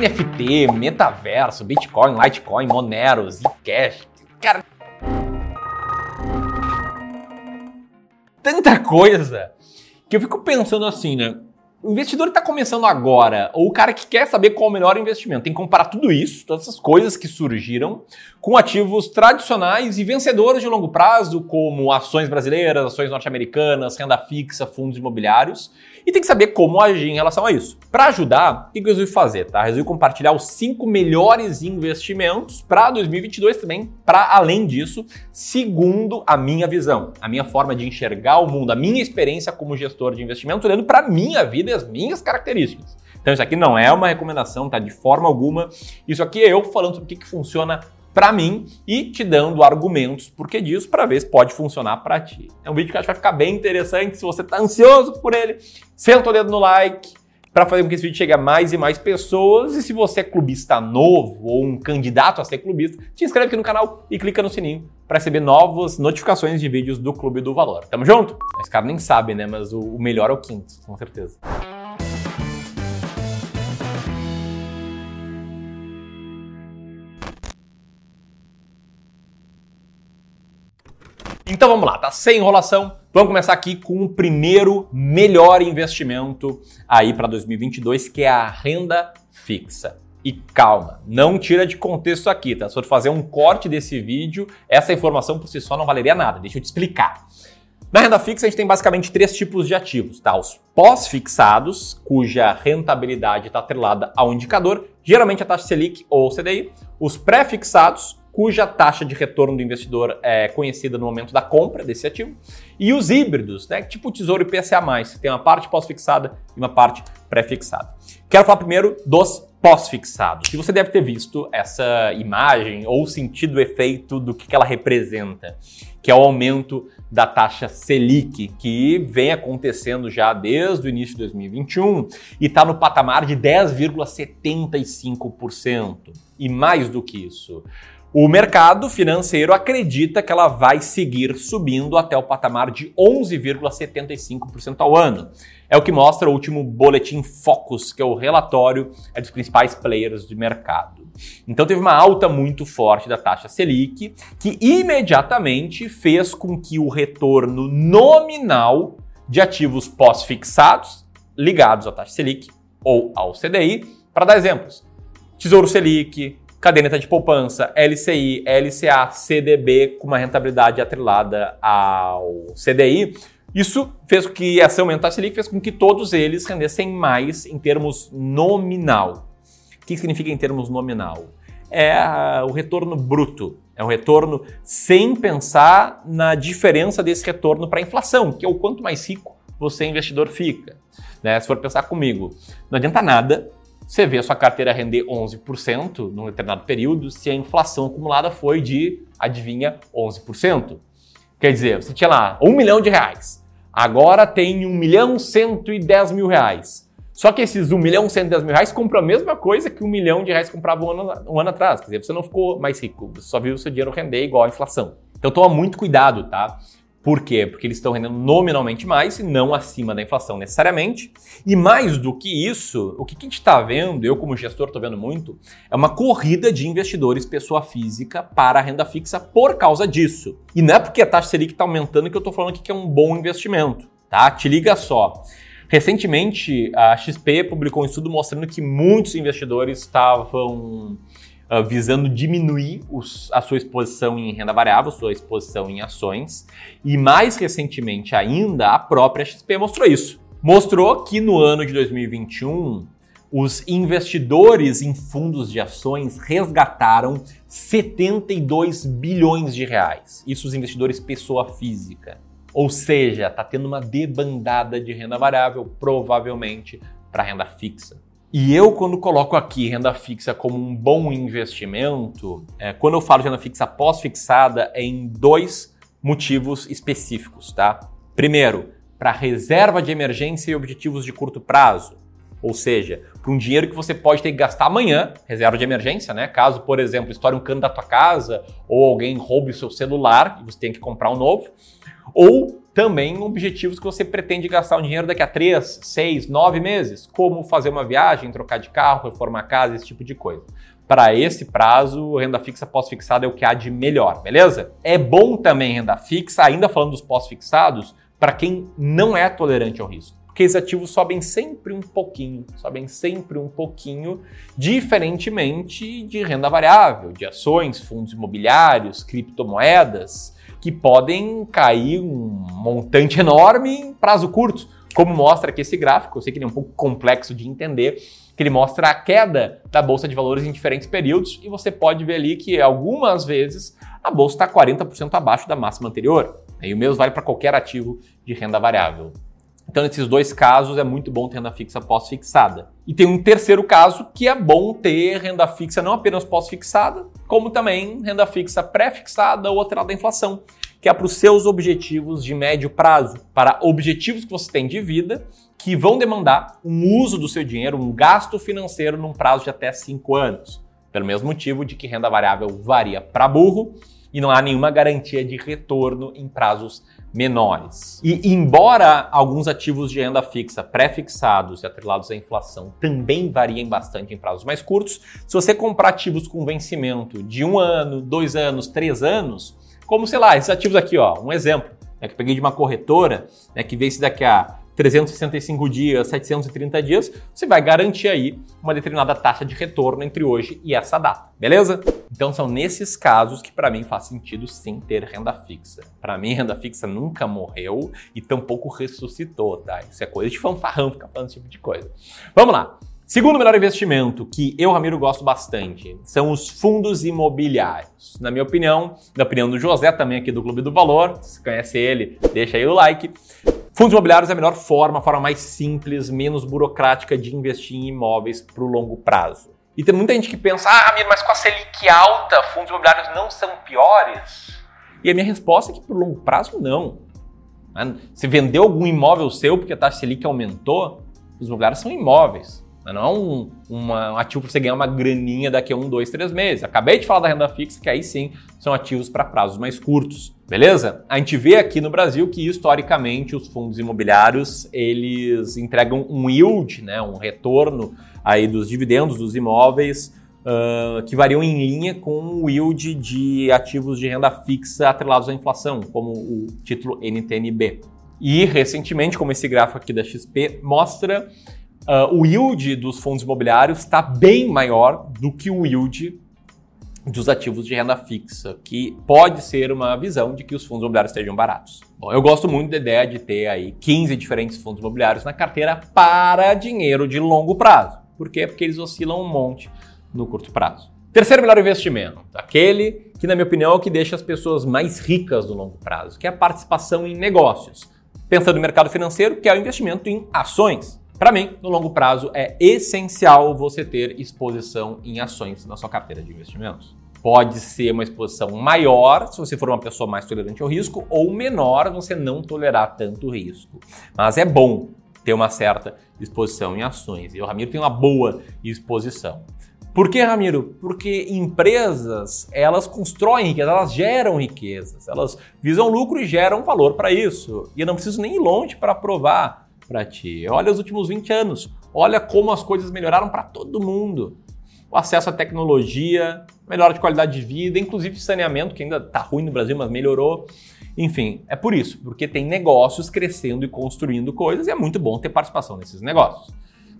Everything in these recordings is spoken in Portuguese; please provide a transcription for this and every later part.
NFT, metaverso, Bitcoin, Litecoin, Monero, Zcash. Cara. Tanta coisa que eu fico pensando assim, né? O investidor que está começando agora, ou o cara que quer saber qual é o melhor investimento, tem que comparar tudo isso, todas essas coisas que surgiram, com ativos tradicionais e vencedores de longo prazo, como ações brasileiras, ações norte-americanas, renda fixa, fundos imobiliários, e tem que saber como agir em relação a isso. Para ajudar, o que eu resolvi fazer? Tá? Resolvi compartilhar os cinco melhores investimentos para 2022 também, para além disso, segundo a minha visão, a minha forma de enxergar o mundo, a minha experiência como gestor de investimentos, olhando para a minha vida as minhas características. Então isso aqui não é uma recomendação, tá? De forma alguma. Isso aqui é eu falando sobre o que, que funciona para mim e te dando argumentos porque disso para ver se pode funcionar para ti. É um vídeo que acho que vai ficar bem interessante. Se você está ansioso por ele, senta o dedo no like para fazer com que esse vídeo chegue a mais e mais pessoas. E se você é clubista novo ou um candidato a ser clubista, te inscreve aqui no canal e clica no sininho para receber novas notificações de vídeos do Clube do Valor. Tamo junto? Esse cara nem sabe, né? Mas o melhor é o quinto, com certeza. Então vamos lá, tá sem enrolação. Vamos começar aqui com o primeiro melhor investimento aí para 2022, que é a renda fixa. E calma, não tira de contexto aqui, tá? Se eu fazer um corte desse vídeo, essa informação por si só não valeria nada. Deixa eu te explicar. Na renda fixa, a gente tem basicamente três tipos de ativos, tá? Os pós-fixados, cuja rentabilidade está atrelada ao indicador, geralmente a taxa Selic ou CDI. Os pré-fixados, cuja taxa de retorno do investidor é conhecida no momento da compra desse ativo, e os híbridos, né, tipo o Tesouro IPCA+, que tem uma parte pós-fixada e uma parte pré-fixada. Quero falar primeiro dos pós-fixados. Se você deve ter visto essa imagem ou sentido o efeito do que ela representa, que é o aumento da taxa Selic, que vem acontecendo já desde o início de 2021 e está no patamar de 10,75%. E mais do que isso, o mercado financeiro acredita que ela vai seguir subindo até o patamar de 11,75% ao ano. É o que mostra o último boletim Focus, que é o relatório é dos principais players de mercado. Então teve uma alta muito forte da taxa Selic, que imediatamente fez com que o retorno nominal de ativos pós-fixados ligados à taxa Selic ou ao CDI, para dar exemplos, Tesouro Selic, caderneta de poupança, LCI, LCA, CDB com uma rentabilidade atrelada ao CDI. Isso fez com que essa aumentasse Selic, fez com que todos eles rendessem mais em termos nominal. O que significa em termos nominal? É o retorno bruto. É um retorno sem pensar na diferença desse retorno para a inflação, que é o quanto mais rico você, investidor, fica. Né? Se for pensar comigo, não adianta nada você vê a sua carteira render 11% num determinado período se a inflação acumulada foi de, adivinha, 11%. Quer dizer, você tinha lá 1 milhão de reais, agora tem 1 milhão 110 mil reais. Só que esses 1 milhão 110 mil reais compram a mesma coisa que 1 milhão de reais comprava um ano, um ano atrás. Quer dizer, você não ficou mais rico, você só viu o seu dinheiro render igual à inflação. Então toma muito cuidado, tá? Por quê? Porque eles estão rendendo nominalmente mais e não acima da inflação necessariamente. E mais do que isso, o que a gente está vendo, eu como gestor estou vendo muito, é uma corrida de investidores pessoa física para a renda fixa por causa disso. E não é porque a taxa Selic está aumentando que eu estou falando que é um bom investimento, tá? Te liga só. Recentemente, a XP publicou um estudo mostrando que muitos investidores estavam uh, visando diminuir os, a sua exposição em renda variável, sua exposição em ações. E mais recentemente ainda, a própria XP mostrou isso. Mostrou que no ano de 2021, os investidores em fundos de ações resgataram 72 bilhões de reais. Isso os investidores pessoa física. Ou seja, está tendo uma debandada de renda variável, provavelmente para renda fixa. E eu, quando coloco aqui renda fixa como um bom investimento, é, quando eu falo de renda fixa pós-fixada, é em dois motivos específicos, tá? Primeiro, para reserva de emergência e objetivos de curto prazo. Ou seja, para um dinheiro que você pode ter que gastar amanhã, reserva de emergência, né? Caso, por exemplo, estoure um cano da tua casa ou alguém roube o seu celular e você tem que comprar um novo. Ou também objetivos que você pretende gastar o dinheiro daqui a 3, 6, 9 meses, como fazer uma viagem, trocar de carro, reformar a casa, esse tipo de coisa. Para esse prazo, renda fixa pós-fixada é o que há de melhor, beleza? É bom também renda fixa, ainda falando dos pós-fixados, para quem não é tolerante ao risco porque esses ativos sobem sempre um pouquinho, sobem sempre um pouquinho, diferentemente de renda variável, de ações, fundos imobiliários, criptomoedas, que podem cair um montante enorme em prazo curto, como mostra aqui esse gráfico. Eu sei que ele é um pouco complexo de entender, que ele mostra a queda da bolsa de valores em diferentes períodos e você pode ver ali que algumas vezes a bolsa está 40% abaixo da máxima anterior. E o mesmo vale para qualquer ativo de renda variável. Então, nesses dois casos, é muito bom ter renda fixa pós-fixada. E tem um terceiro caso que é bom ter renda fixa não apenas pós-fixada, como também renda fixa pré-fixada ou atrelada à inflação, que é para os seus objetivos de médio prazo, para objetivos que você tem de vida que vão demandar um uso do seu dinheiro, um gasto financeiro num prazo de até 5 anos. Pelo mesmo motivo de que renda variável varia para burro e não há nenhuma garantia de retorno em prazos menores. E embora alguns ativos de renda fixa pré-fixados e atrelados à inflação também variem bastante em prazos mais curtos, se você comprar ativos com vencimento de um ano, dois anos, três anos, como sei lá, esses ativos aqui, ó, um exemplo, né, que eu peguei de uma corretora, né, que se daqui a 365 dias, 730 dias, você vai garantir aí uma determinada taxa de retorno entre hoje e essa data, beleza? Então são nesses casos que para mim faz sentido sim ter renda fixa. Para mim renda fixa nunca morreu e tampouco ressuscitou, tá? Isso é coisa de fanfarrão ficar falando esse tipo de coisa. Vamos lá. Segundo melhor investimento que eu, Ramiro, gosto bastante são os fundos imobiliários. Na minha opinião, na opinião do José, também aqui do Clube do Valor, se conhece ele, deixa aí o like. Fundos imobiliários é a melhor forma, a forma mais simples, menos burocrática de investir em imóveis para o longo prazo. E tem muita gente que pensa, ah, Ramiro, mas com a Selic alta, fundos imobiliários não são piores? E a minha resposta é que, por longo prazo, não. Se vendeu algum imóvel seu porque a taxa Selic aumentou, os imobiliários são imóveis. Não é um, uma, um ativo para você ganhar uma graninha daqui a um, dois, três meses. Acabei de falar da renda fixa, que aí sim são ativos para prazos mais curtos. Beleza? A gente vê aqui no Brasil que historicamente os fundos imobiliários eles entregam um yield, né, um retorno aí dos dividendos dos imóveis uh, que variam em linha com o yield de ativos de renda fixa atrelados à inflação, como o título NTNB. E recentemente, como esse gráfico aqui da XP mostra, uh, o yield dos fundos imobiliários está bem maior do que o yield dos ativos de renda fixa, que pode ser uma visão de que os fundos imobiliários estejam baratos. Bom, eu gosto muito da ideia de ter aí 15 diferentes fundos imobiliários na carteira para dinheiro de longo prazo. Por quê? Porque eles oscilam um monte no curto prazo. Terceiro melhor investimento, aquele que, na minha opinião, é o que deixa as pessoas mais ricas no longo prazo, que é a participação em negócios. Pensando no mercado financeiro, que é o investimento em ações. Para mim, no longo prazo, é essencial você ter exposição em ações na sua carteira de investimentos. Pode ser uma exposição maior se você for uma pessoa mais tolerante ao risco, ou menor se você não tolerar tanto risco. Mas é bom ter uma certa exposição em ações. E o Ramiro tem uma boa exposição. Por que, Ramiro? Porque empresas, elas constroem riqueza, elas geram riquezas, elas visam lucro e geram valor para isso. E eu não preciso nem ir longe para provar para ti. Olha os últimos 20 anos. Olha como as coisas melhoraram para todo mundo. O acesso à tecnologia, melhora de qualidade de vida, inclusive saneamento, que ainda está ruim no Brasil, mas melhorou. Enfim, é por isso, porque tem negócios crescendo e construindo coisas e é muito bom ter participação nesses negócios.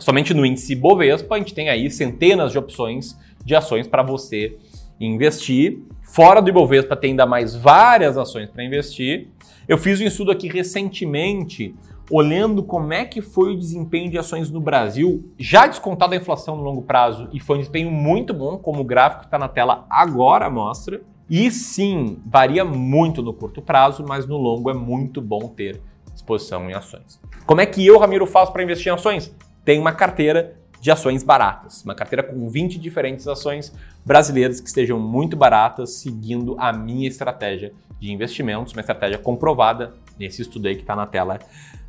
Somente no índice Bovespa a gente tem aí centenas de opções de ações para você investir. Fora do Ibovespa tem ainda mais várias ações para investir. Eu fiz um estudo aqui recentemente olhando como é que foi o desempenho de ações no Brasil, já descontado a inflação no longo prazo, e foi um desempenho muito bom, como o gráfico está na tela agora mostra. E sim, varia muito no curto prazo, mas no longo é muito bom ter exposição em ações. Como é que eu, Ramiro, faço para investir em ações? Tem uma carteira de ações baratas, uma carteira com 20 diferentes ações brasileiras que estejam muito baratas, seguindo a minha estratégia de investimentos, uma estratégia comprovada nesse estudo aí que está na tela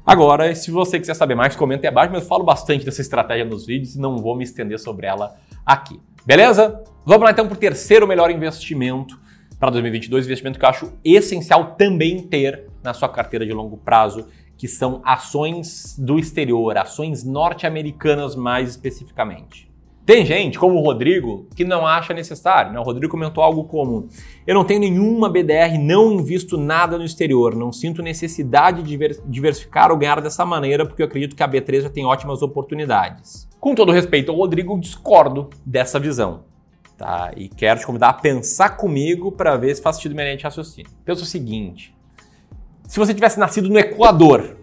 Agora, se você quiser saber mais, comenta aí abaixo, mas eu falo bastante dessa estratégia nos vídeos e não vou me estender sobre ela aqui. Beleza? Vamos lá então para o terceiro melhor investimento para 2022, investimento que eu acho essencial também ter na sua carteira de longo prazo, que são ações do exterior, ações norte-americanas mais especificamente. Tem gente, como o Rodrigo, que não acha necessário. Né? O Rodrigo comentou algo como: Eu não tenho nenhuma BDR, não invisto nada no exterior, não sinto necessidade de diversificar ou ganhar dessa maneira, porque eu acredito que a B3 já tem ótimas oportunidades. Com todo respeito ao Rodrigo, discordo dessa visão. Tá? E quero te convidar a pensar comigo para ver se faz sentido minha de raciocínio. Pensa o seguinte: se você tivesse nascido no Equador,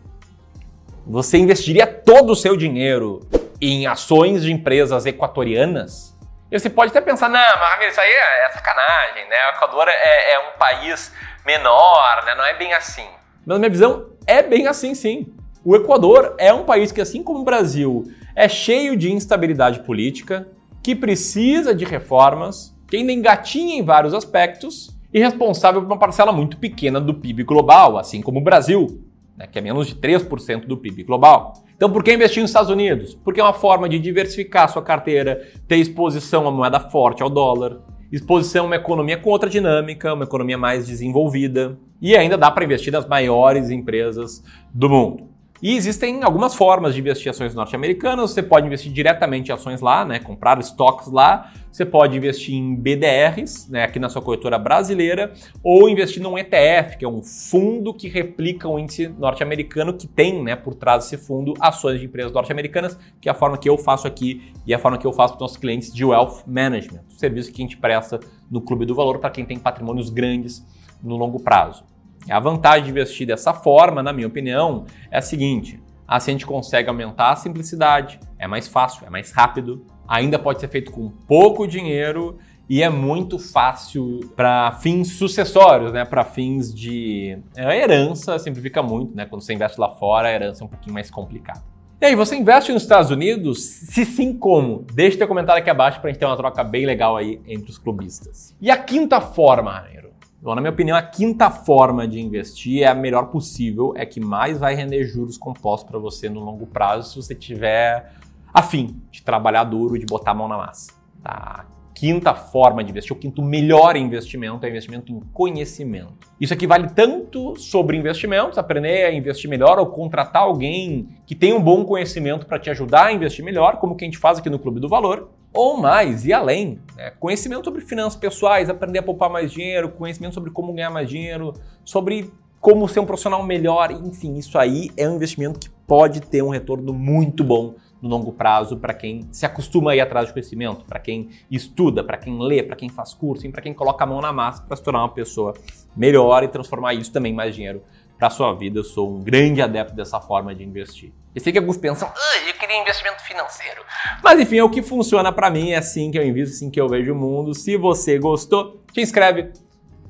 você investiria todo o seu dinheiro em ações de empresas equatorianas, você pode até pensar, não, mas isso aí é, é sacanagem, né? O Equador é, é, um país menor, né? Não é bem assim. Mas na minha visão, é bem assim sim. O Equador é um país que, assim como o Brasil, é cheio de instabilidade política, que precisa de reformas, que ainda engatinha em vários aspectos e responsável por uma parcela muito pequena do PIB global, assim como o Brasil, né, que é menos de 3% do PIB global. Então, por que investir nos Estados Unidos? Porque é uma forma de diversificar sua carteira, ter exposição a moeda forte, ao dólar, exposição a uma economia com outra dinâmica, uma economia mais desenvolvida, e ainda dá para investir nas maiores empresas do mundo. E existem algumas formas de investir em ações norte-americanas. Você pode investir diretamente em ações lá, né? Comprar estoques lá. Você pode investir em BDRs, né? Aqui na sua corretora brasileira, ou investir num ETF, que é um fundo que replica o índice norte-americano, que tem, né, por trás desse fundo, ações de empresas norte-americanas, que é a forma que eu faço aqui e é a forma que eu faço para os nossos clientes de wealth management, serviço que a gente presta no Clube do Valor para quem tem patrimônios grandes no longo prazo. A vantagem de investir dessa forma, na minha opinião, é a seguinte: assim a gente consegue aumentar a simplicidade, é mais fácil, é mais rápido, ainda pode ser feito com pouco dinheiro e é muito fácil para fins sucessórios, né? Para fins de a herança, simplifica muito, né? Quando você investe lá fora, a herança é um pouquinho mais complicada. E aí, você investe nos Estados Unidos? Se sim, como? Deixe teu comentário aqui abaixo para a gente ter uma troca bem legal aí entre os clubistas. E a quinta forma, Raneiro? Bom, na minha opinião, a quinta forma de investir é a melhor possível, é que mais vai render juros compostos para você no longo prazo se você tiver afim de trabalhar duro, de botar a mão na massa. Tá? quinta forma de investir, o quinto melhor investimento é investimento em conhecimento. Isso aqui vale tanto sobre investimentos, aprender a investir melhor ou contratar alguém que tem um bom conhecimento para te ajudar a investir melhor, como que a gente faz aqui no Clube do Valor, ou mais e além. Né? Conhecimento sobre finanças pessoais, aprender a poupar mais dinheiro, conhecimento sobre como ganhar mais dinheiro, sobre como ser um profissional melhor, enfim, isso aí é um investimento que pode ter um retorno muito bom no longo prazo para quem se acostuma a ir atrás de conhecimento, para quem estuda, para quem lê, para quem faz curso, para quem coloca a mão na massa para se tornar uma pessoa melhor e transformar isso também em mais dinheiro para sua vida. Eu sou um grande adepto dessa forma de investir. Eu sei que alguns pensam, eu queria investimento financeiro. Mas enfim, é o que funciona para mim, é assim que eu invisto, assim que eu vejo o mundo. Se você gostou, se inscreve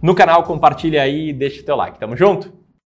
no canal, compartilha aí e deixa o teu like. Tamo junto?